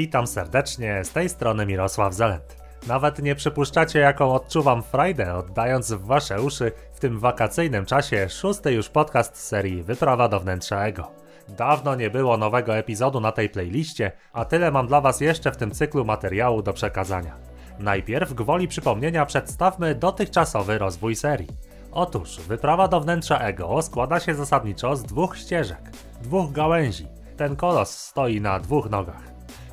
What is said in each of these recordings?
Witam serdecznie, z tej strony Mirosław Zelent. Nawet nie przypuszczacie, jaką odczuwam frajdę, oddając w wasze uszy w tym wakacyjnym czasie szósty już podcast serii Wyprawa do wnętrza ego. Dawno nie było nowego epizodu na tej playliście, a tyle mam dla was jeszcze w tym cyklu materiału do przekazania. Najpierw gwoli przypomnienia przedstawmy dotychczasowy rozwój serii. Otóż wyprawa do wnętrza ego składa się zasadniczo z dwóch ścieżek, dwóch gałęzi. Ten kolos stoi na dwóch nogach.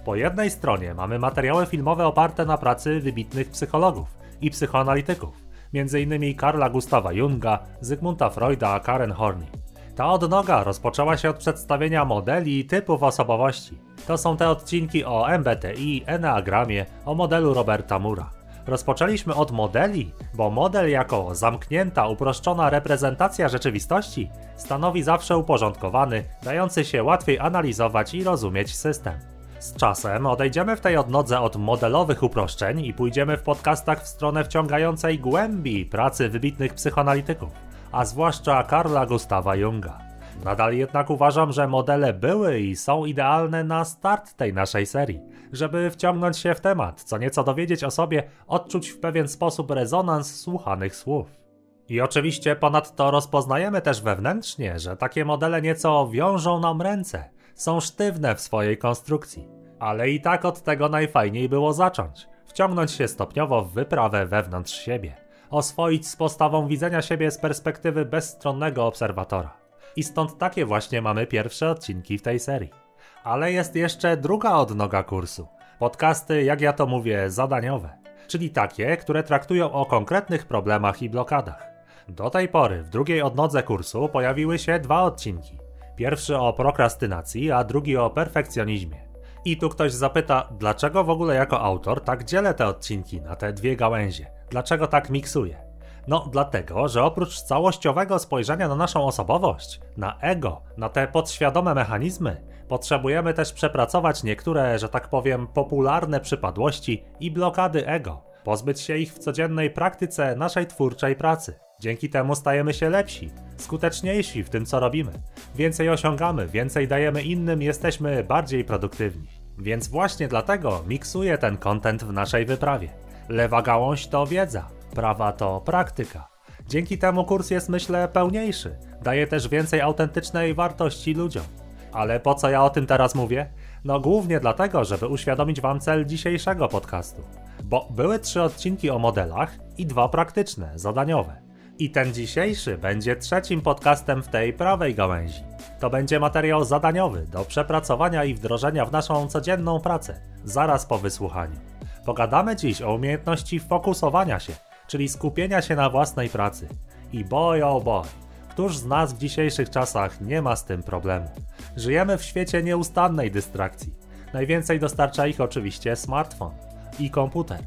Po jednej stronie mamy materiały filmowe oparte na pracy wybitnych psychologów i psychoanalityków, m.in. Karla Gustawa Junga, Zygmunta Freuda, Karen Horney. Ta odnoga rozpoczęła się od przedstawienia modeli i typów osobowości. To są te odcinki o MBTI, Enneagramie, o modelu Roberta Mura. Rozpoczęliśmy od modeli, bo model jako zamknięta, uproszczona reprezentacja rzeczywistości stanowi zawsze uporządkowany, dający się łatwiej analizować i rozumieć system. Z czasem odejdziemy w tej odnodze od modelowych uproszczeń i pójdziemy w podcastach w stronę wciągającej głębi pracy wybitnych psychoanalityków, a zwłaszcza Karla Gustawa Junga. Nadal jednak uważam, że modele były i są idealne na start tej naszej serii, żeby wciągnąć się w temat, co nieco dowiedzieć o sobie, odczuć w pewien sposób rezonans słuchanych słów. I oczywiście ponadto rozpoznajemy też wewnętrznie, że takie modele nieco wiążą nam ręce, są sztywne w swojej konstrukcji. Ale i tak od tego najfajniej było zacząć. Wciągnąć się stopniowo w wyprawę wewnątrz siebie. Oswoić z postawą widzenia siebie z perspektywy bezstronnego obserwatora. I stąd takie właśnie mamy pierwsze odcinki w tej serii. Ale jest jeszcze druga odnoga kursu. Podcasty, jak ja to mówię, zadaniowe. Czyli takie, które traktują o konkretnych problemach i blokadach. Do tej pory w drugiej odnodze kursu pojawiły się dwa odcinki. Pierwszy o prokrastynacji, a drugi o perfekcjonizmie. I tu ktoś zapyta, dlaczego w ogóle jako autor tak dzielę te odcinki na te dwie gałęzie? Dlaczego tak miksuję? No, dlatego, że oprócz całościowego spojrzenia na naszą osobowość, na ego, na te podświadome mechanizmy, potrzebujemy też przepracować niektóre, że tak powiem, popularne przypadłości i blokady ego, pozbyć się ich w codziennej praktyce naszej twórczej pracy. Dzięki temu stajemy się lepsi, skuteczniejsi w tym, co robimy. Więcej osiągamy, więcej dajemy innym, jesteśmy bardziej produktywni. Więc właśnie dlatego miksuję ten content w naszej wyprawie. Lewa gałąź to wiedza, prawa to praktyka. Dzięki temu kurs jest, myślę, pełniejszy. Daje też więcej autentycznej wartości ludziom. Ale po co ja o tym teraz mówię? No głównie dlatego, żeby uświadomić Wam cel dzisiejszego podcastu. Bo były trzy odcinki o modelach i dwa praktyczne, zadaniowe. I ten dzisiejszy będzie trzecim podcastem w tej prawej gałęzi. To będzie materiał zadaniowy do przepracowania i wdrożenia w naszą codzienną pracę, zaraz po wysłuchaniu. Pogadamy dziś o umiejętności fokusowania się, czyli skupienia się na własnej pracy. I boy oh boy, któż z nas w dzisiejszych czasach nie ma z tym problemu? Żyjemy w świecie nieustannej dystrakcji. Najwięcej dostarcza ich oczywiście smartfon i komputer.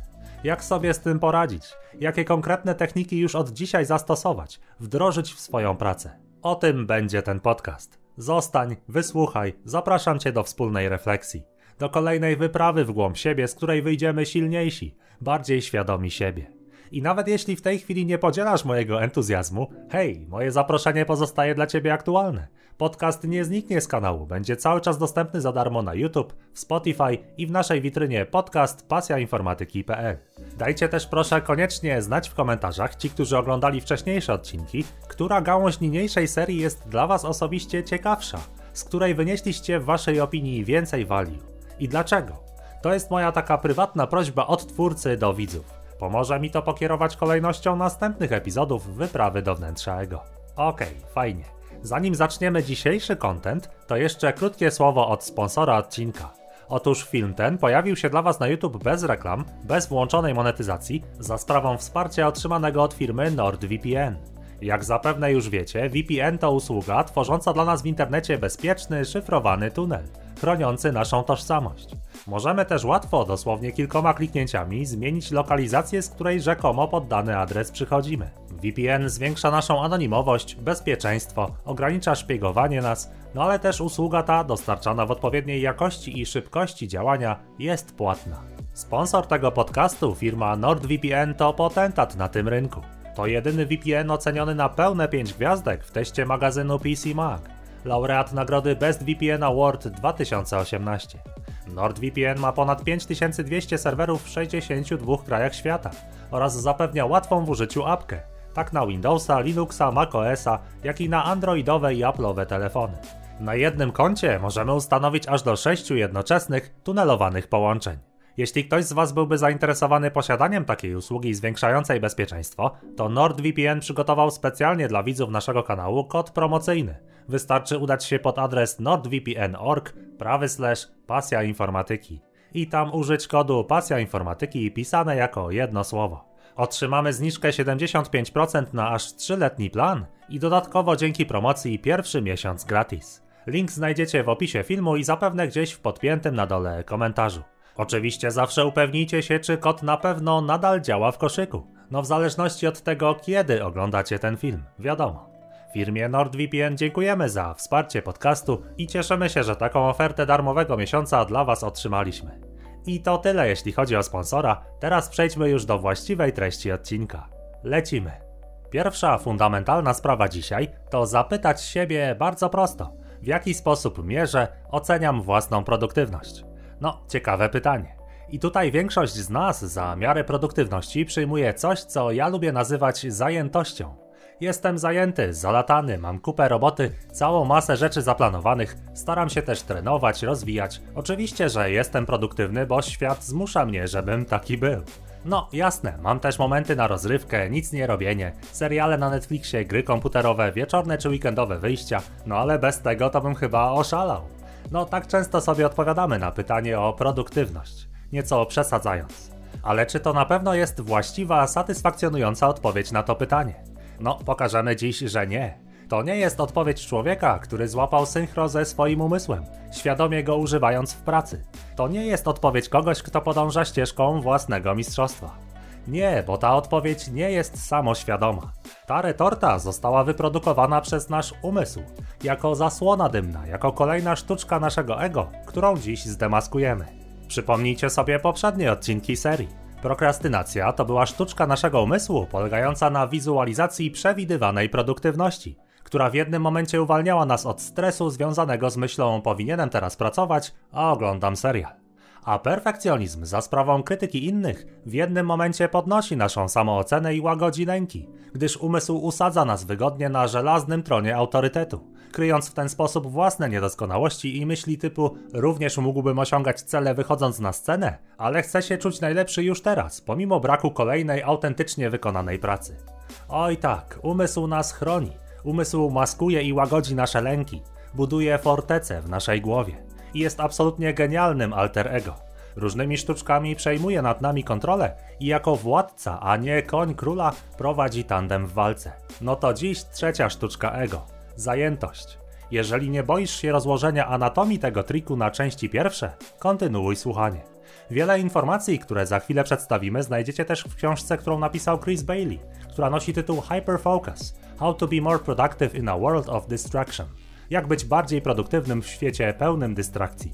Jak sobie z tym poradzić? Jakie konkretne techniki już od dzisiaj zastosować, wdrożyć w swoją pracę? O tym będzie ten podcast. Zostań, wysłuchaj, zapraszam Cię do wspólnej refleksji, do kolejnej wyprawy w głąb siebie, z której wyjdziemy silniejsi, bardziej świadomi siebie. I nawet jeśli w tej chwili nie podzielasz mojego entuzjazmu, hej, moje zaproszenie pozostaje dla Ciebie aktualne. Podcast nie zniknie z kanału, będzie cały czas dostępny za darmo na YouTube, w Spotify i w naszej witrynie podcast pasjainformatyki.pl. Dajcie też proszę koniecznie znać w komentarzach, ci, którzy oglądali wcześniejsze odcinki, która gałąź niniejszej serii jest dla Was osobiście ciekawsza, z której wynieśliście w Waszej opinii więcej value. I dlaczego? To jest moja taka prywatna prośba od twórcy do widzów. Pomoże mi to pokierować kolejnością następnych epizodów wyprawy do wnętrza ego. Okej, okay, fajnie. Zanim zaczniemy dzisiejszy content, to jeszcze krótkie słowo od sponsora odcinka. Otóż film ten pojawił się dla Was na YouTube bez reklam, bez włączonej monetyzacji, za sprawą wsparcia otrzymanego od firmy NordVPN. Jak zapewne już wiecie, VPN to usługa tworząca dla nas w internecie bezpieczny, szyfrowany tunel, chroniący naszą tożsamość. Możemy też łatwo, dosłownie kilkoma kliknięciami, zmienić lokalizację, z której rzekomo pod dany adres przychodzimy. VPN zwiększa naszą anonimowość, bezpieczeństwo, ogranicza szpiegowanie nas, no ale też usługa ta, dostarczana w odpowiedniej jakości i szybkości działania, jest płatna. Sponsor tego podcastu, firma NordVPN, to potentat na tym rynku. To jedyny VPN oceniony na pełne 5 gwiazdek w teście magazynu PC Mag. Laureat nagrody Best VPN Award 2018. NordVPN ma ponad 5200 serwerów w 62 krajach świata oraz zapewnia łatwą w użyciu apkę, tak na Windowsa, Linuxa, macOSa, jak i na androidowe i Apple'owe telefony. Na jednym koncie możemy ustanowić aż do 6 jednoczesnych, tunelowanych połączeń. Jeśli ktoś z Was byłby zainteresowany posiadaniem takiej usługi zwiększającej bezpieczeństwo, to NordVPN przygotował specjalnie dla widzów naszego kanału kod promocyjny. Wystarczy udać się pod adres nordvpn.org prawy slash pasja informatyki i tam użyć kodu pasja informatyki pisane jako jedno słowo. Otrzymamy zniżkę 75% na aż 3-letni plan i dodatkowo dzięki promocji pierwszy miesiąc gratis. Link znajdziecie w opisie filmu i zapewne gdzieś w podpiętym na dole komentarzu. Oczywiście zawsze upewnijcie się, czy kod na pewno nadal działa w koszyku. No w zależności od tego, kiedy oglądacie ten film, wiadomo. Firmie NordVPN dziękujemy za wsparcie podcastu i cieszymy się, że taką ofertę darmowego miesiąca dla Was otrzymaliśmy. I to tyle jeśli chodzi o sponsora, teraz przejdźmy już do właściwej treści odcinka. Lecimy. Pierwsza fundamentalna sprawa dzisiaj to zapytać siebie bardzo prosto, w jaki sposób mierzę, oceniam własną produktywność. No, ciekawe pytanie. I tutaj większość z nas za miarę produktywności przyjmuje coś, co ja lubię nazywać zajętością. Jestem zajęty, zalatany, mam kupę roboty, całą masę rzeczy zaplanowanych, staram się też trenować, rozwijać. Oczywiście, że jestem produktywny, bo świat zmusza mnie, żebym taki był. No, jasne, mam też momenty na rozrywkę, nic nie robienie, seriale na Netflixie, gry komputerowe, wieczorne czy weekendowe wyjścia, no ale bez tego to bym chyba oszalał. No, tak często sobie odpowiadamy na pytanie o produktywność, nieco przesadzając. Ale czy to na pewno jest właściwa, satysfakcjonująca odpowiedź na to pytanie? No, pokażemy dziś, że nie. To nie jest odpowiedź człowieka, który złapał synchro ze swoim umysłem, świadomie go używając w pracy. To nie jest odpowiedź kogoś, kto podąża ścieżką własnego mistrzostwa. Nie, bo ta odpowiedź nie jest samoświadoma. Ta retorta została wyprodukowana przez nasz umysł, jako zasłona dymna, jako kolejna sztuczka naszego ego, którą dziś zdemaskujemy. Przypomnijcie sobie poprzednie odcinki serii. Prokrastynacja to była sztuczka naszego umysłu polegająca na wizualizacji przewidywanej produktywności, która w jednym momencie uwalniała nas od stresu związanego z myślą powinienem teraz pracować, a oglądam serial. A perfekcjonizm za sprawą krytyki innych w jednym momencie podnosi naszą samoocenę i łagodzi lęki, gdyż umysł usadza nas wygodnie na żelaznym tronie autorytetu, kryjąc w ten sposób własne niedoskonałości i myśli typu również mógłbym osiągać cele wychodząc na scenę, ale chcę się czuć najlepszy już teraz, pomimo braku kolejnej autentycznie wykonanej pracy. Oj tak, umysł nas chroni, umysł maskuje i łagodzi nasze lęki, buduje fortece w naszej głowie i jest absolutnie genialnym alter ego. Różnymi sztuczkami przejmuje nad nami kontrolę i jako władca, a nie koń króla, prowadzi tandem w walce. No to dziś trzecia sztuczka ego zajętość. Jeżeli nie boisz się rozłożenia anatomii tego triku na części pierwsze, kontynuuj słuchanie. Wiele informacji, które za chwilę przedstawimy, znajdziecie też w książce, którą napisał Chris Bailey, która nosi tytuł Hyperfocus: How to be more productive in a world of distraction. Jak być bardziej produktywnym w świecie pełnym dystrakcji.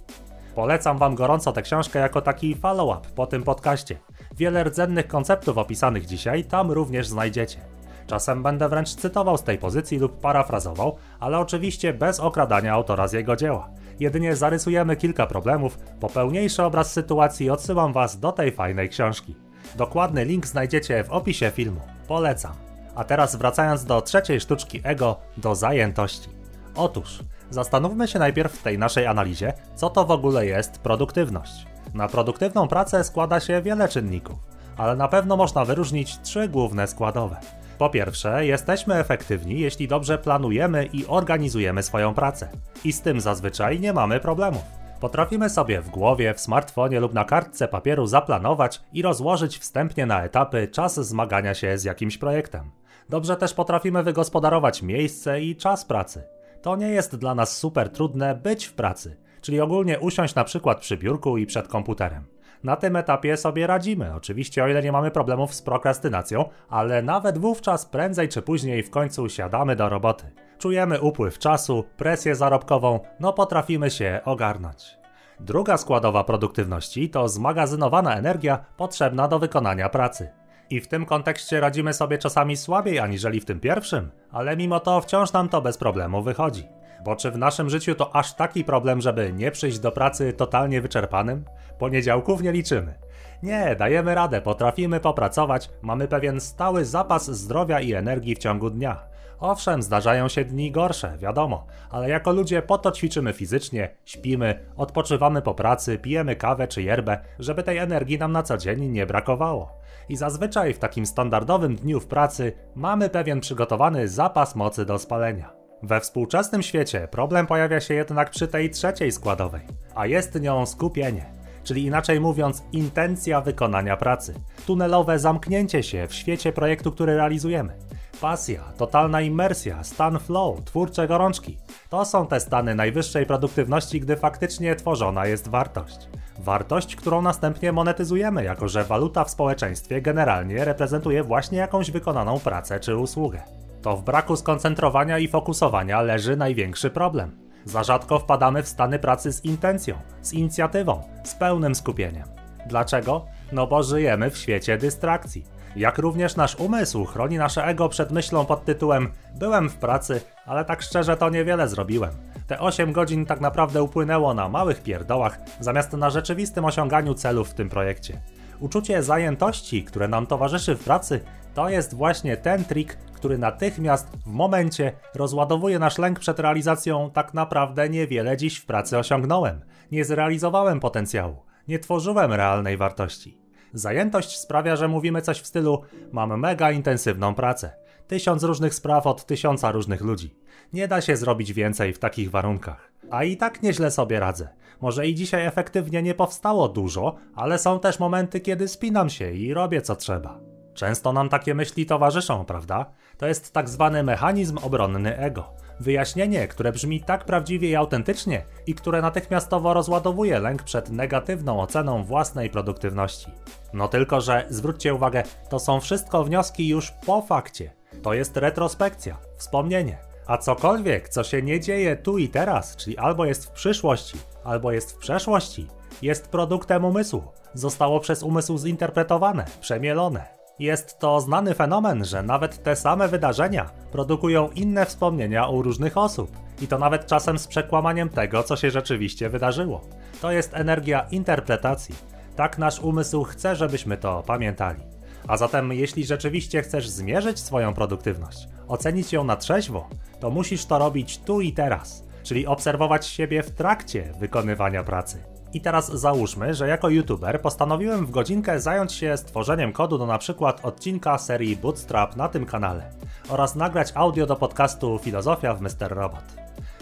Polecam Wam gorąco tę książkę jako taki follow-up po tym podcaście. Wiele rdzennych konceptów opisanych dzisiaj tam również znajdziecie. Czasem będę wręcz cytował z tej pozycji lub parafrazował, ale oczywiście bez okradania autora z jego dzieła. Jedynie zarysujemy kilka problemów, po pełniejszy obraz sytuacji odsyłam Was do tej fajnej książki. Dokładny link znajdziecie w opisie filmu. Polecam. A teraz wracając do trzeciej sztuczki ego, do zajętości. Otóż, zastanówmy się najpierw w tej naszej analizie, co to w ogóle jest produktywność. Na produktywną pracę składa się wiele czynników, ale na pewno można wyróżnić trzy główne składowe. Po pierwsze, jesteśmy efektywni, jeśli dobrze planujemy i organizujemy swoją pracę. I z tym zazwyczaj nie mamy problemów. Potrafimy sobie w głowie, w smartfonie lub na kartce papieru zaplanować i rozłożyć wstępnie na etapy czas zmagania się z jakimś projektem. Dobrze też potrafimy wygospodarować miejsce i czas pracy. To nie jest dla nas super trudne być w pracy, czyli ogólnie usiąść na przykład przy biurku i przed komputerem. Na tym etapie sobie radzimy, oczywiście o ile nie mamy problemów z prokrastynacją, ale nawet wówczas prędzej czy później w końcu siadamy do roboty. Czujemy upływ czasu, presję zarobkową, no potrafimy się ogarnąć. Druga składowa produktywności to zmagazynowana energia potrzebna do wykonania pracy. I w tym kontekście radzimy sobie czasami słabiej aniżeli w tym pierwszym, ale mimo to wciąż nam to bez problemu wychodzi. Bo czy w naszym życiu to aż taki problem, żeby nie przyjść do pracy totalnie wyczerpanym? Poniedziałków nie liczymy. Nie, dajemy radę, potrafimy popracować, mamy pewien stały zapas zdrowia i energii w ciągu dnia. Owszem, zdarzają się dni gorsze, wiadomo, ale jako ludzie po to ćwiczymy fizycznie, śpimy, odpoczywamy po pracy, pijemy kawę czy yerbę, żeby tej energii nam na co dzień nie brakowało. I zazwyczaj w takim standardowym dniu w pracy mamy pewien przygotowany zapas mocy do spalenia. We współczesnym świecie problem pojawia się jednak przy tej trzeciej składowej, a jest nią skupienie czyli inaczej mówiąc, intencja wykonania pracy. Tunelowe zamknięcie się w świecie projektu, który realizujemy. Pasja, totalna immersja, stan flow, twórcze gorączki. To są te stany najwyższej produktywności, gdy faktycznie tworzona jest wartość. Wartość, którą następnie monetyzujemy, jako że waluta w społeczeństwie generalnie reprezentuje właśnie jakąś wykonaną pracę czy usługę. To w braku skoncentrowania i fokusowania leży największy problem. Za rzadko wpadamy w stany pracy z intencją, z inicjatywą, z pełnym skupieniem. Dlaczego? No bo żyjemy w świecie dystrakcji. Jak również nasz umysł chroni nasze ego przed myślą pod tytułem Byłem w pracy, ale tak szczerze to niewiele zrobiłem. Te 8 godzin tak naprawdę upłynęło na małych pierdołach, zamiast na rzeczywistym osiąganiu celów w tym projekcie. Uczucie zajętości, które nam towarzyszy w pracy, to jest właśnie ten trik, który natychmiast w momencie rozładowuje nasz lęk przed realizacją tak naprawdę niewiele dziś w pracy osiągnąłem. Nie zrealizowałem potencjału, nie tworzyłem realnej wartości. Zajętość sprawia, że mówimy coś w stylu mam mega intensywną pracę. Tysiąc różnych spraw od tysiąca różnych ludzi. Nie da się zrobić więcej w takich warunkach. A i tak nieźle sobie radzę. Może i dzisiaj efektywnie nie powstało dużo, ale są też momenty, kiedy spinam się i robię co trzeba. Często nam takie myśli towarzyszą, prawda? To jest tak zwany mechanizm obronny ego. Wyjaśnienie, które brzmi tak prawdziwie i autentycznie i które natychmiastowo rozładowuje lęk przed negatywną oceną własnej produktywności. No tylko, że zwróćcie uwagę, to są wszystko wnioski już po fakcie. To jest retrospekcja, wspomnienie. A cokolwiek, co się nie dzieje tu i teraz, czyli albo jest w przyszłości, albo jest w przeszłości, jest produktem umysłu. Zostało przez umysł zinterpretowane, przemielone. Jest to znany fenomen, że nawet te same wydarzenia produkują inne wspomnienia u różnych osób. I to nawet czasem z przekłamaniem tego, co się rzeczywiście wydarzyło. To jest energia interpretacji. Tak nasz umysł chce, żebyśmy to pamiętali. A zatem, jeśli rzeczywiście chcesz zmierzyć swoją produktywność, ocenić ją na trzeźwo, to musisz to robić tu i teraz, czyli obserwować siebie w trakcie wykonywania pracy. I teraz załóżmy, że jako youtuber postanowiłem w godzinkę zająć się stworzeniem kodu do przykład odcinka serii Bootstrap na tym kanale oraz nagrać audio do podcastu Filozofia w Mr. Robot.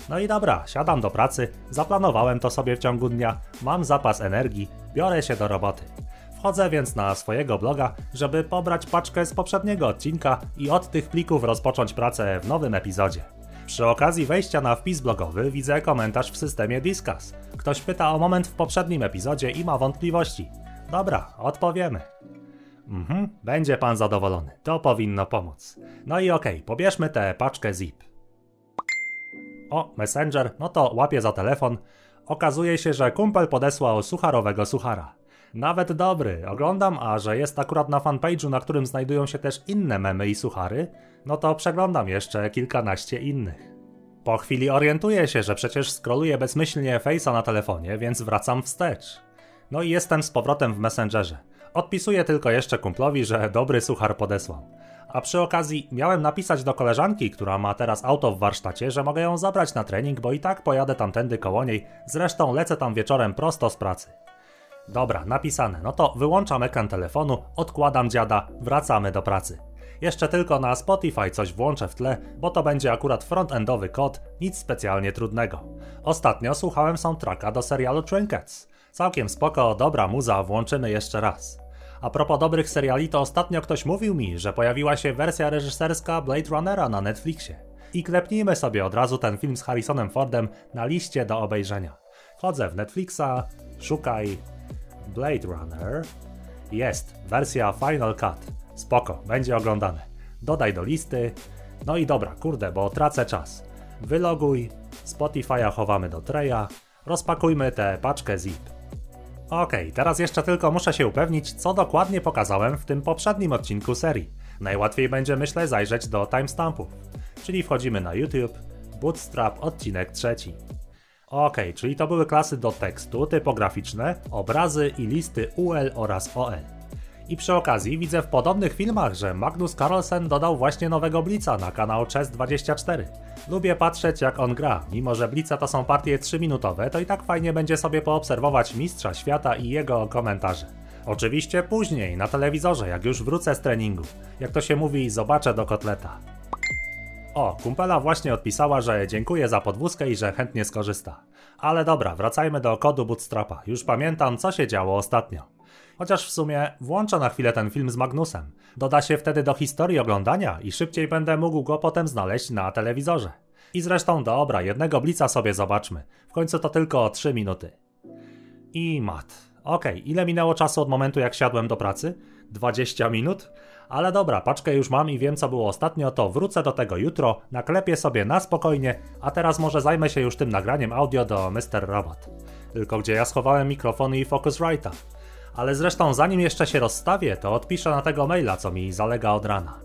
No i dobra, siadam do pracy, zaplanowałem to sobie w ciągu dnia, mam zapas energii, biorę się do roboty. Wchodzę więc na swojego bloga, żeby pobrać paczkę z poprzedniego odcinka i od tych plików rozpocząć pracę w nowym epizodzie. Przy okazji wejścia na wpis blogowy widzę komentarz w systemie Discuss. Ktoś pyta o moment w poprzednim epizodzie i ma wątpliwości. Dobra, odpowiemy. Mhm, będzie pan zadowolony. To powinno pomóc. No i okej, okay, pobierzmy tę paczkę zip. O, Messenger, no to łapię za telefon. Okazuje się, że kumpel podesłał sucharowego suchara. Nawet dobry, oglądam, a że jest akurat na fanpage'u, na którym znajdują się też inne memy i suchary, no to przeglądam jeszcze kilkanaście innych. Po chwili orientuję się, że przecież scrolluję bezmyślnie Face'a na telefonie, więc wracam wstecz. No i jestem z powrotem w Messengerze. Odpisuję tylko jeszcze kumplowi, że dobry suchar podesłał. A przy okazji miałem napisać do koleżanki, która ma teraz auto w warsztacie, że mogę ją zabrać na trening, bo i tak pojadę tamtędy koło niej, zresztą lecę tam wieczorem prosto z pracy. Dobra, napisane. No to wyłączam ekran telefonu, odkładam dziada, wracamy do pracy. Jeszcze tylko na Spotify coś włączę w tle, bo to będzie akurat frontendowy kod, nic specjalnie trudnego. Ostatnio słuchałem soundtracka do serialu Trinkets. Całkiem spoko, dobra muza, włączymy jeszcze raz. A propos dobrych seriali, to ostatnio ktoś mówił mi, że pojawiła się wersja reżyserska Blade Runnera na Netflixie. I klepnijmy sobie od razu ten film z Harrisonem Fordem na liście do obejrzenia. Wchodzę w Netflixa, szukaj Blade Runner. Jest, wersja Final Cut. Spoko, będzie oglądane. Dodaj do listy. No i dobra, kurde, bo tracę czas. Wyloguj, Spotify'a chowamy do treja, rozpakujmy tę paczkę zip. Ok, teraz jeszcze tylko muszę się upewnić, co dokładnie pokazałem w tym poprzednim odcinku serii. Najłatwiej będzie, myślę, zajrzeć do timestampów. Czyli wchodzimy na YouTube, Bootstrap, odcinek trzeci. Ok, czyli to były klasy do tekstu, typograficzne, obrazy i listy UL oraz OL. I przy okazji widzę w podobnych filmach, że Magnus Carlsen dodał właśnie nowego Blica na kanał Chess24. Lubię patrzeć jak on gra, mimo że Blica to są partie 3-minutowe, to i tak fajnie będzie sobie poobserwować mistrza świata i jego komentarze. Oczywiście później, na telewizorze, jak już wrócę z treningu. Jak to się mówi, zobaczę do kotleta. O, kumpela właśnie odpisała, że dziękuję za podwózkę i że chętnie skorzysta. Ale dobra, wracajmy do kodu Bootstrapa. Już pamiętam, co się działo ostatnio. Chociaż w sumie włączę na chwilę ten film z Magnusem. Doda się wtedy do historii oglądania i szybciej będę mógł go potem znaleźć na telewizorze. I zresztą dobra, jednego blica sobie zobaczmy. W końcu to tylko 3 minuty. I mat. Okej, okay, ile minęło czasu od momentu jak siadłem do pracy? 20 minut? Ale dobra, paczkę już mam i wiem co było ostatnio, to wrócę do tego jutro, naklepię sobie na spokojnie, a teraz może zajmę się już tym nagraniem audio do Mr. Robot. Tylko gdzie ja schowałem mikrofony i Focusrite'a. Ale zresztą zanim jeszcze się rozstawię, to odpiszę na tego maila, co mi zalega od rana.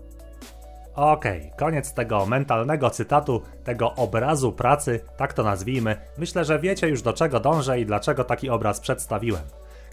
Okej, okay, koniec tego mentalnego cytatu, tego obrazu pracy, tak to nazwijmy. Myślę, że wiecie już do czego dążę i dlaczego taki obraz przedstawiłem.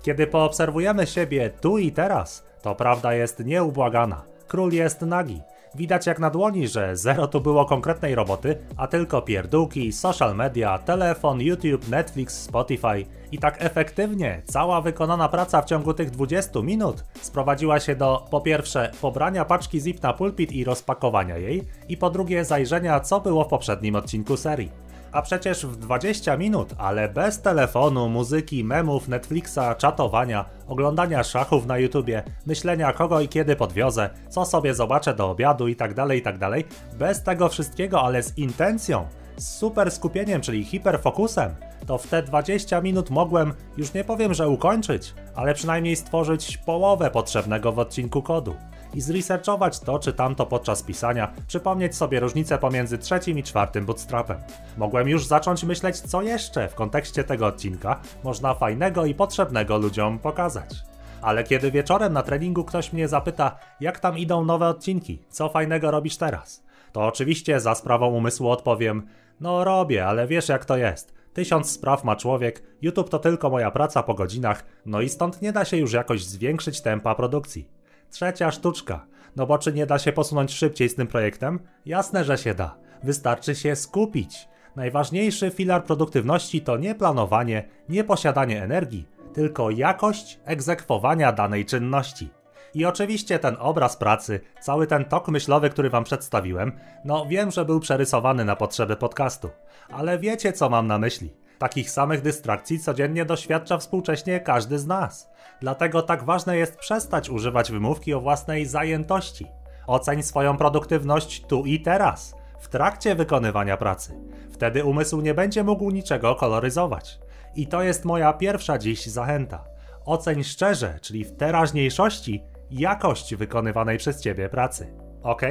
Kiedy poobserwujemy siebie tu i teraz, to prawda jest nieubłagana. Król jest nagi. Widać jak na dłoni, że zero tu było konkretnej roboty, a tylko pierdółki, social media, telefon, YouTube, Netflix, Spotify. I tak efektywnie cała wykonana praca w ciągu tych 20 minut sprowadziła się do po pierwsze pobrania paczki zip na pulpit i rozpakowania jej, i po drugie zajrzenia co było w poprzednim odcinku serii. A przecież w 20 minut, ale bez telefonu, muzyki, memów, Netflixa, czatowania, oglądania szachów na YouTubie, myślenia kogo i kiedy podwiozę, co sobie zobaczę do obiadu itd., tak itd., tak bez tego wszystkiego, ale z intencją, z super skupieniem, czyli hiperfokusem, to w te 20 minut mogłem, już nie powiem, że ukończyć, ale przynajmniej stworzyć połowę potrzebnego w odcinku kodu i zresearchować to czy tamto podczas pisania, przypomnieć sobie różnicę pomiędzy trzecim i czwartym bootstrapem. Mogłem już zacząć myśleć, co jeszcze w kontekście tego odcinka można fajnego i potrzebnego ludziom pokazać. Ale kiedy wieczorem na treningu ktoś mnie zapyta, jak tam idą nowe odcinki, co fajnego robisz teraz, to oczywiście za sprawą umysłu odpowiem: No robię, ale wiesz jak to jest. Tysiąc spraw ma człowiek, YouTube to tylko moja praca po godzinach, no i stąd nie da się już jakoś zwiększyć tempa produkcji. Trzecia sztuczka. No bo czy nie da się posunąć szybciej z tym projektem? Jasne, że się da. Wystarczy się skupić. Najważniejszy filar produktywności to nie planowanie, nie posiadanie energii, tylko jakość egzekwowania danej czynności. I oczywiście ten obraz pracy, cały ten tok myślowy, który wam przedstawiłem, no wiem, że był przerysowany na potrzeby podcastu, ale wiecie co mam na myśli. Takich samych dystrakcji codziennie doświadcza współcześnie każdy z nas. Dlatego tak ważne jest przestać używać wymówki o własnej zajętości. Oceń swoją produktywność tu i teraz, w trakcie wykonywania pracy. Wtedy umysł nie będzie mógł niczego koloryzować. I to jest moja pierwsza dziś zachęta. Oceń szczerze, czyli w teraźniejszości, jakość wykonywanej przez ciebie pracy. Ok?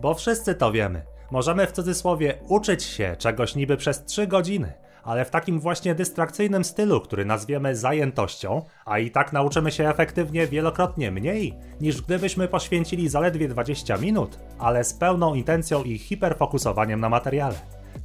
Bo wszyscy to wiemy. Możemy w cudzysłowie uczyć się czegoś niby przez 3 godziny, ale w takim właśnie dystrakcyjnym stylu, który nazwiemy zajętością, a i tak nauczymy się efektywnie wielokrotnie mniej, niż gdybyśmy poświęcili zaledwie 20 minut, ale z pełną intencją i hiperfokusowaniem na materiale.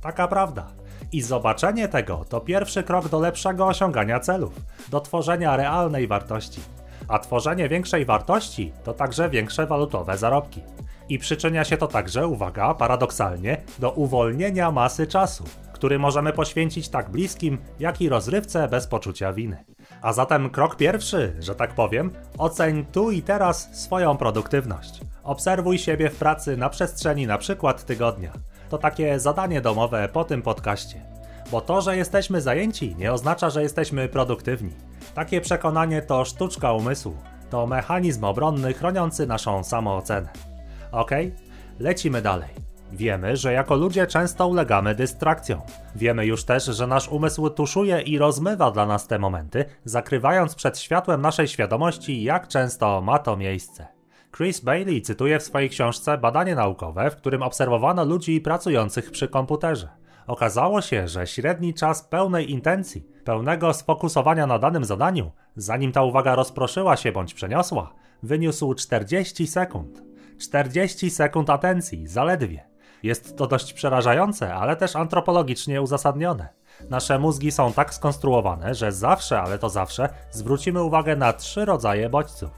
Taka prawda. I zobaczenie tego to pierwszy krok do lepszego osiągania celów, do tworzenia realnej wartości. A tworzenie większej wartości to także większe walutowe zarobki. I przyczynia się to także, uwaga, paradoksalnie, do uwolnienia masy czasu, który możemy poświęcić tak bliskim, jak i rozrywce bez poczucia winy. A zatem krok pierwszy, że tak powiem, oceń tu i teraz swoją produktywność. Obserwuj siebie w pracy na przestrzeni na przykład tygodnia. To takie zadanie domowe po tym podcaście. Bo to, że jesteśmy zajęci, nie oznacza, że jesteśmy produktywni. Takie przekonanie to sztuczka umysłu, to mechanizm obronny chroniący naszą samoocenę. Ok? Lecimy dalej. Wiemy, że jako ludzie często ulegamy dystrakcjom. Wiemy już też, że nasz umysł tuszuje i rozmywa dla nas te momenty, zakrywając przed światłem naszej świadomości, jak często ma to miejsce. Chris Bailey cytuje w swojej książce badanie naukowe, w którym obserwowano ludzi pracujących przy komputerze. Okazało się, że średni czas pełnej intencji, pełnego sfokusowania na danym zadaniu, zanim ta uwaga rozproszyła się bądź przeniosła, wyniósł 40 sekund. 40 sekund atencji, zaledwie. Jest to dość przerażające, ale też antropologicznie uzasadnione. Nasze mózgi są tak skonstruowane, że zawsze, ale to zawsze, zwrócimy uwagę na trzy rodzaje bodźców: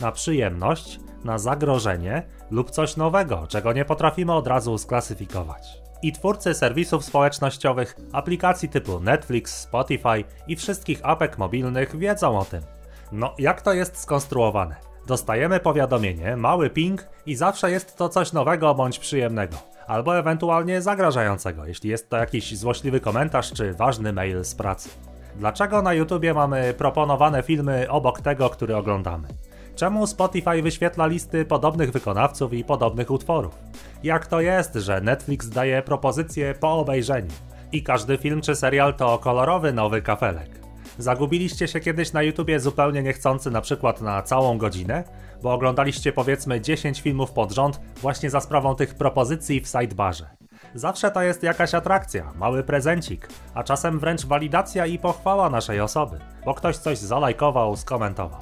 na przyjemność, na zagrożenie lub coś nowego, czego nie potrafimy od razu sklasyfikować. I twórcy serwisów społecznościowych, aplikacji typu Netflix, Spotify i wszystkich apek mobilnych wiedzą o tym. No, jak to jest skonstruowane? Dostajemy powiadomienie, mały ping i zawsze jest to coś nowego bądź przyjemnego, albo ewentualnie zagrażającego, jeśli jest to jakiś złośliwy komentarz czy ważny mail z pracy. Dlaczego na YouTubie mamy proponowane filmy obok tego, który oglądamy? Czemu Spotify wyświetla listy podobnych wykonawców i podobnych utworów? Jak to jest, że Netflix daje propozycje po obejrzeniu? I każdy film czy serial to kolorowy nowy kafelek. Zagubiliście się kiedyś na YouTubie zupełnie niechcący na przykład na całą godzinę? Bo oglądaliście powiedzmy 10 filmów pod rząd właśnie za sprawą tych propozycji w sidebarze. Zawsze to jest jakaś atrakcja, mały prezencik, a czasem wręcz walidacja i pochwała naszej osoby, bo ktoś coś zalajkował, skomentował.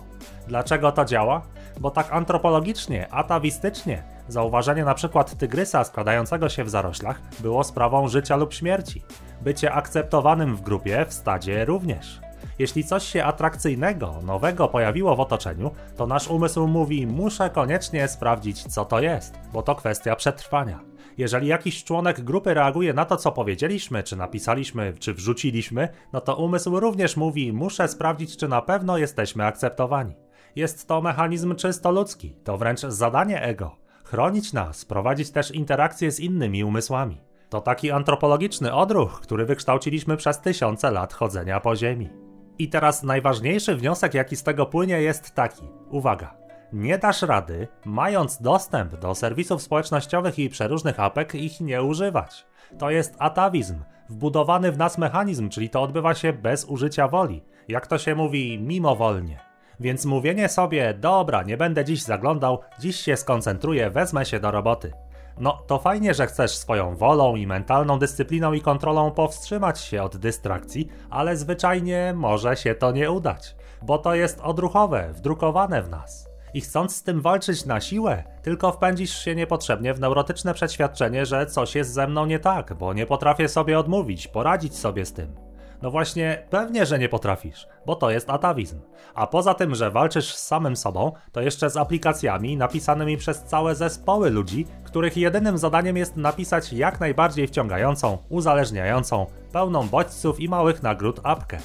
Dlaczego to działa? Bo tak antropologicznie, atawistycznie, zauważenie na przykład tygrysa składającego się w zaroślach było sprawą życia lub śmierci. Bycie akceptowanym w grupie, w stadzie również. Jeśli coś się atrakcyjnego, nowego pojawiło w otoczeniu, to nasz umysł mówi: Muszę koniecznie sprawdzić, co to jest, bo to kwestia przetrwania. Jeżeli jakiś członek grupy reaguje na to, co powiedzieliśmy, czy napisaliśmy, czy wrzuciliśmy, no to umysł również mówi: Muszę sprawdzić, czy na pewno jesteśmy akceptowani. Jest to mechanizm czysto ludzki, to wręcz zadanie ego. Chronić nas, prowadzić też interakcje z innymi umysłami. To taki antropologiczny odruch, który wykształciliśmy przez tysiące lat chodzenia po Ziemi. I teraz najważniejszy wniosek, jaki z tego płynie, jest taki. Uwaga. Nie dasz rady, mając dostęp do serwisów społecznościowych i przeróżnych apek, ich nie używać. To jest atawizm, wbudowany w nas mechanizm, czyli to odbywa się bez użycia woli. Jak to się mówi, mimowolnie. Więc mówienie sobie, dobra, nie będę dziś zaglądał, dziś się skoncentruję, wezmę się do roboty. No, to fajnie, że chcesz swoją wolą i mentalną dyscypliną i kontrolą powstrzymać się od dystrakcji, ale zwyczajnie może się to nie udać, bo to jest odruchowe, wdrukowane w nas. I chcąc z tym walczyć na siłę, tylko wpędzisz się niepotrzebnie w neurotyczne przeświadczenie, że coś jest ze mną nie tak, bo nie potrafię sobie odmówić, poradzić sobie z tym. No właśnie, pewnie, że nie potrafisz, bo to jest atawizm. A poza tym, że walczysz z samym sobą, to jeszcze z aplikacjami napisanymi przez całe zespoły ludzi, których jedynym zadaniem jest napisać jak najbardziej wciągającą, uzależniającą, pełną bodźców i małych nagród apkę.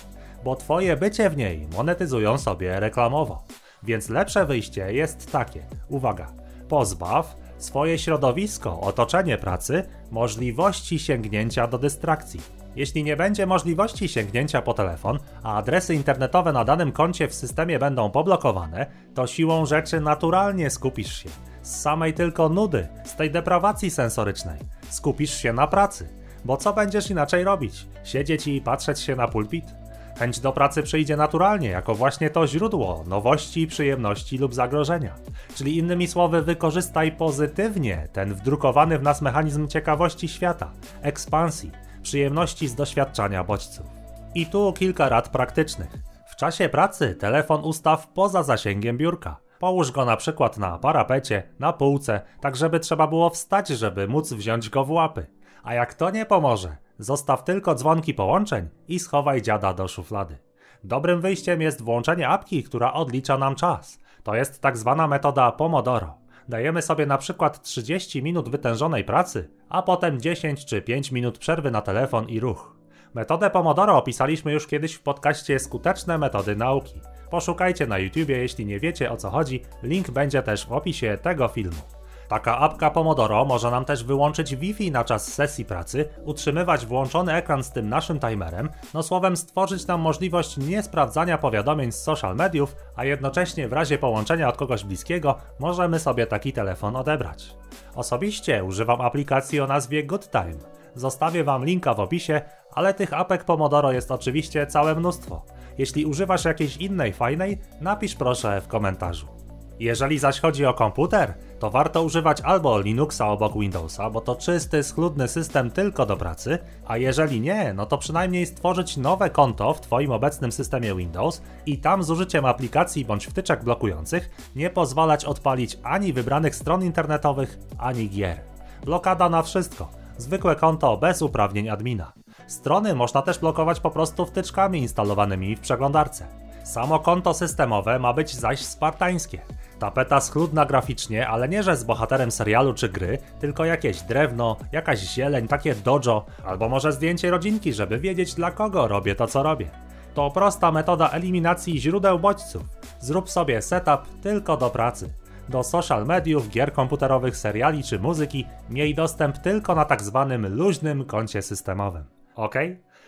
Bo twoje bycie w niej monetyzują sobie reklamowo. Więc lepsze wyjście jest takie. Uwaga. Pozbaw swoje środowisko, otoczenie pracy możliwości sięgnięcia do dystrakcji. Jeśli nie będzie możliwości sięgnięcia po telefon, a adresy internetowe na danym koncie w systemie będą poblokowane, to siłą rzeczy naturalnie skupisz się. Z samej tylko nudy, z tej deprawacji sensorycznej. Skupisz się na pracy. Bo co będziesz inaczej robić? Siedzieć i patrzeć się na pulpit? Chęć do pracy przyjdzie naturalnie, jako właśnie to źródło nowości, przyjemności lub zagrożenia. Czyli innymi słowy, wykorzystaj pozytywnie ten wdrukowany w nas mechanizm ciekawości świata, ekspansji, przyjemności z doświadczania bodźców. I tu kilka rad praktycznych. W czasie pracy telefon ustaw poza zasięgiem biurka. Połóż go na przykład na parapecie, na półce, tak żeby trzeba było wstać, żeby móc wziąć go w łapy. A jak to nie pomoże, zostaw tylko dzwonki połączeń i schowaj dziada do szuflady. Dobrym wyjściem jest włączenie apki, która odlicza nam czas. To jest tak zwana metoda Pomodoro dajemy sobie na przykład 30 minut wytężonej pracy, a potem 10 czy 5 minut przerwy na telefon i ruch. Metodę Pomodoro opisaliśmy już kiedyś w podcaście Skuteczne metody nauki. Poszukajcie na YouTubie, jeśli nie wiecie o co chodzi, link będzie też w opisie tego filmu. Taka apka Pomodoro może nam też wyłączyć Wi-Fi na czas sesji pracy, utrzymywać włączony ekran z tym naszym timerem, no słowem stworzyć nam możliwość niesprawdzania powiadomień z social mediów, a jednocześnie w razie połączenia od kogoś bliskiego możemy sobie taki telefon odebrać. Osobiście używam aplikacji o nazwie GoodTime. Zostawię Wam linka w opisie, ale tych apek Pomodoro jest oczywiście całe mnóstwo. Jeśli używasz jakiejś innej fajnej, napisz proszę w komentarzu. Jeżeli zaś chodzi o komputer, to warto używać albo Linuxa obok Windowsa, bo to czysty, schludny system tylko do pracy, a jeżeli nie, no to przynajmniej stworzyć nowe konto w Twoim obecnym systemie Windows i tam z użyciem aplikacji bądź wtyczek blokujących nie pozwalać odpalić ani wybranych stron internetowych, ani gier. Blokada na wszystko. Zwykłe konto bez uprawnień admina. Strony można też blokować po prostu wtyczkami instalowanymi w przeglądarce. Samo konto systemowe ma być zaś spartańskie. Tapeta schludna graficznie, ale nie że z bohaterem serialu czy gry, tylko jakieś drewno, jakaś zieleń, takie dojo, albo może zdjęcie rodzinki, żeby wiedzieć dla kogo robię to co robię. To prosta metoda eliminacji źródeł bodźców. Zrób sobie setup tylko do pracy. Do social mediów, gier komputerowych, seriali czy muzyki miej dostęp tylko na tak zwanym luźnym koncie systemowym. Ok?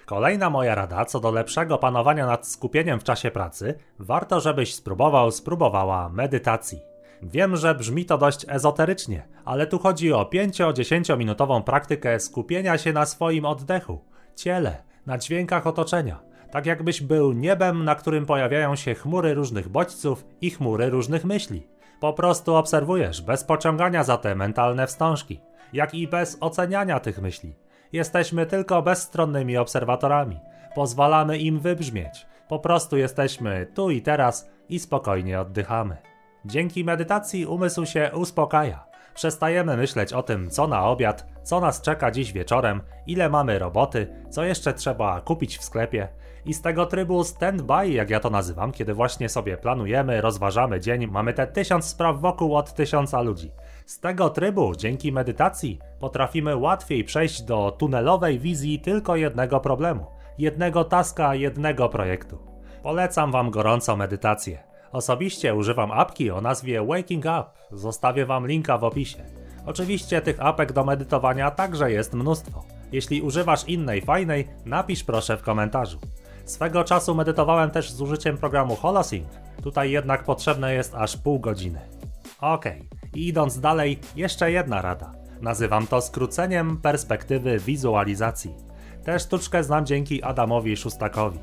Kolejna moja rada co do lepszego panowania nad skupieniem w czasie pracy, warto żebyś spróbował, spróbowała medytacji. Wiem, że brzmi to dość ezoterycznie, ale tu chodzi o 5-10 minutową praktykę skupienia się na swoim oddechu, ciele, na dźwiękach otoczenia. Tak jakbyś był niebem, na którym pojawiają się chmury różnych bodźców i chmury różnych myśli. Po prostu obserwujesz, bez pociągania za te mentalne wstążki, jak i bez oceniania tych myśli. Jesteśmy tylko bezstronnymi obserwatorami. Pozwalamy im wybrzmieć. Po prostu jesteśmy tu i teraz i spokojnie oddychamy. Dzięki medytacji umysł się uspokaja. Przestajemy myśleć o tym, co na obiad, co nas czeka dziś wieczorem, ile mamy roboty, co jeszcze trzeba kupić w sklepie. I z tego trybu stand-by, jak ja to nazywam, kiedy właśnie sobie planujemy, rozważamy dzień, mamy te tysiąc spraw wokół od tysiąca ludzi. Z tego trybu, dzięki medytacji, potrafimy łatwiej przejść do tunelowej wizji tylko jednego problemu, jednego taska, jednego projektu. Polecam Wam gorąco medytację. Osobiście używam apki o nazwie Waking Up. Zostawię Wam linka w opisie. Oczywiście tych apek do medytowania także jest mnóstwo. Jeśli używasz innej fajnej, napisz proszę w komentarzu. Swego czasu medytowałem też z użyciem programu Holosync. Tutaj jednak potrzebne jest aż pół godziny. Okej, i idąc dalej, jeszcze jedna rada. Nazywam to skróceniem perspektywy wizualizacji. Tę sztuczkę znam dzięki Adamowi Szustakowi.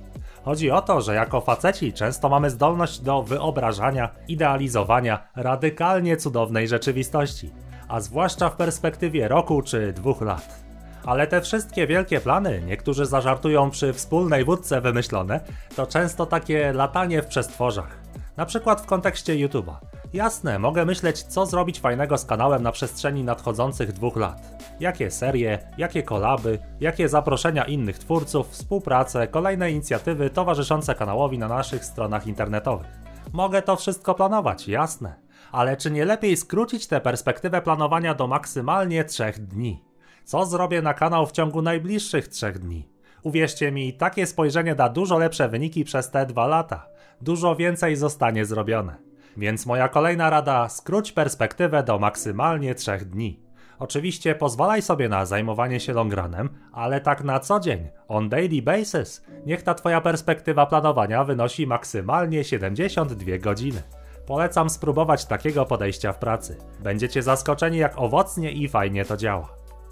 Chodzi o to, że jako faceci często mamy zdolność do wyobrażania, idealizowania radykalnie cudownej rzeczywistości, a zwłaszcza w perspektywie roku czy dwóch lat. Ale te wszystkie wielkie plany, niektórzy zażartują przy wspólnej wódce wymyślone, to często takie latanie w przestworzach. Na przykład w kontekście YouTube'a. Jasne, mogę myśleć, co zrobić fajnego z kanałem na przestrzeni nadchodzących dwóch lat. Jakie serie, jakie kolaby, jakie zaproszenia innych twórców, współpracę, kolejne inicjatywy towarzyszące kanałowi na naszych stronach internetowych. Mogę to wszystko planować, jasne. Ale czy nie lepiej skrócić tę perspektywę planowania do maksymalnie trzech dni? Co zrobię na kanał w ciągu najbliższych trzech dni? Uwierzcie mi, takie spojrzenie da dużo lepsze wyniki przez te dwa lata. Dużo więcej zostanie zrobione. Więc moja kolejna rada: skróć perspektywę do maksymalnie trzech dni. Oczywiście pozwalaj sobie na zajmowanie się longranem, ale tak na co dzień, on daily basis. Niech ta twoja perspektywa planowania wynosi maksymalnie 72 godziny. Polecam spróbować takiego podejścia w pracy. Będziecie zaskoczeni, jak owocnie i fajnie to działa.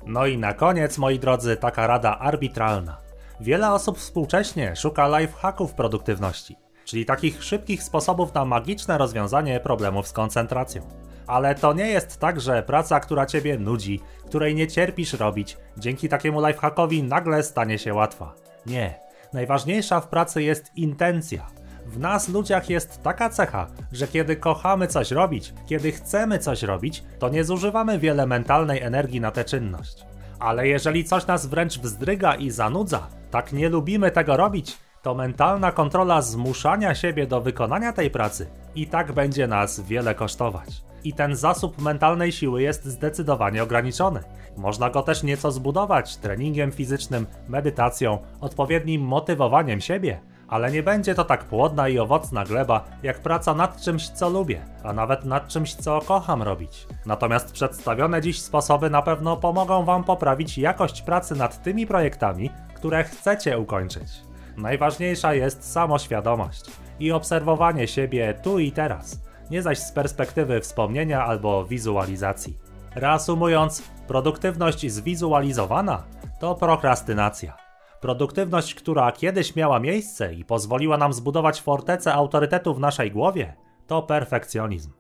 No i na koniec, moi drodzy, taka rada arbitralna. Wiele osób współcześnie szuka lifehacków produktywności, czyli takich szybkich sposobów na magiczne rozwiązanie problemów z koncentracją. Ale to nie jest tak, że praca, która ciebie nudzi, której nie cierpisz robić, dzięki takiemu lifehackowi nagle stanie się łatwa. Nie. Najważniejsza w pracy jest intencja. W nas ludziach jest taka cecha, że kiedy kochamy coś robić, kiedy chcemy coś robić, to nie zużywamy wiele mentalnej energii na tę czynność. Ale jeżeli coś nas wręcz wzdryga i zanudza, tak nie lubimy tego robić, to mentalna kontrola zmuszania siebie do wykonania tej pracy i tak będzie nas wiele kosztować. I ten zasób mentalnej siły jest zdecydowanie ograniczony. Można go też nieco zbudować treningiem fizycznym, medytacją, odpowiednim motywowaniem siebie, ale nie będzie to tak płodna i owocna gleba, jak praca nad czymś, co lubię, a nawet nad czymś, co kocham robić. Natomiast przedstawione dziś sposoby na pewno pomogą Wam poprawić jakość pracy nad tymi projektami, które chcecie ukończyć. Najważniejsza jest samoświadomość i obserwowanie siebie tu i teraz, nie zaś z perspektywy wspomnienia albo wizualizacji. Reasumując, produktywność zwizualizowana to prokrastynacja. Produktywność, która kiedyś miała miejsce i pozwoliła nam zbudować fortecę autorytetu w naszej głowie, to perfekcjonizm.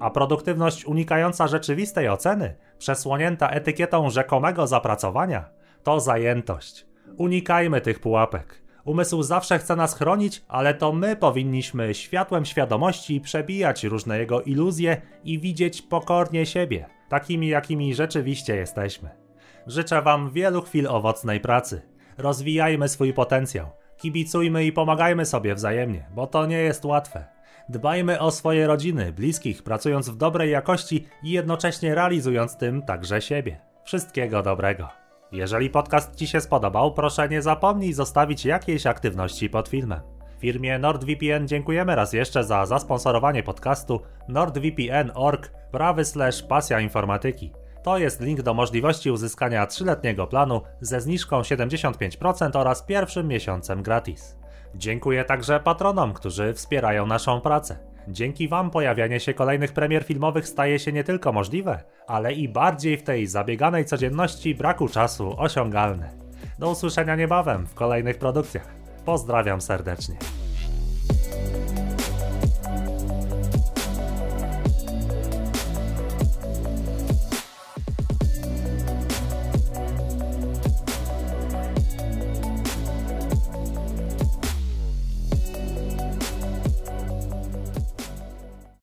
A produktywność unikająca rzeczywistej oceny, przesłonięta etykietą rzekomego zapracowania, to zajętość. Unikajmy tych pułapek. Umysł zawsze chce nas chronić, ale to my powinniśmy światłem świadomości przebijać różne jego iluzje i widzieć pokornie siebie, takimi jakimi rzeczywiście jesteśmy. Życzę Wam wielu chwil owocnej pracy. Rozwijajmy swój potencjał. Kibicujmy i pomagajmy sobie wzajemnie, bo to nie jest łatwe. Dbajmy o swoje rodziny, bliskich, pracując w dobrej jakości i jednocześnie realizując tym także siebie. Wszystkiego dobrego. Jeżeli podcast Ci się spodobał, proszę nie zapomnij zostawić jakiejś aktywności pod filmem. Firmie NordVPN dziękujemy raz jeszcze za zasponsorowanie podcastu nordvpn.org prawy slash pasja informatyki. To jest link do możliwości uzyskania 3-letniego planu ze zniżką 75% oraz pierwszym miesiącem gratis. Dziękuję także patronom, którzy wspierają naszą pracę. Dzięki Wam pojawianie się kolejnych premier filmowych staje się nie tylko możliwe, ale i bardziej w tej zabieganej codzienności braku czasu osiągalne. Do usłyszenia niebawem w kolejnych produkcjach. Pozdrawiam serdecznie.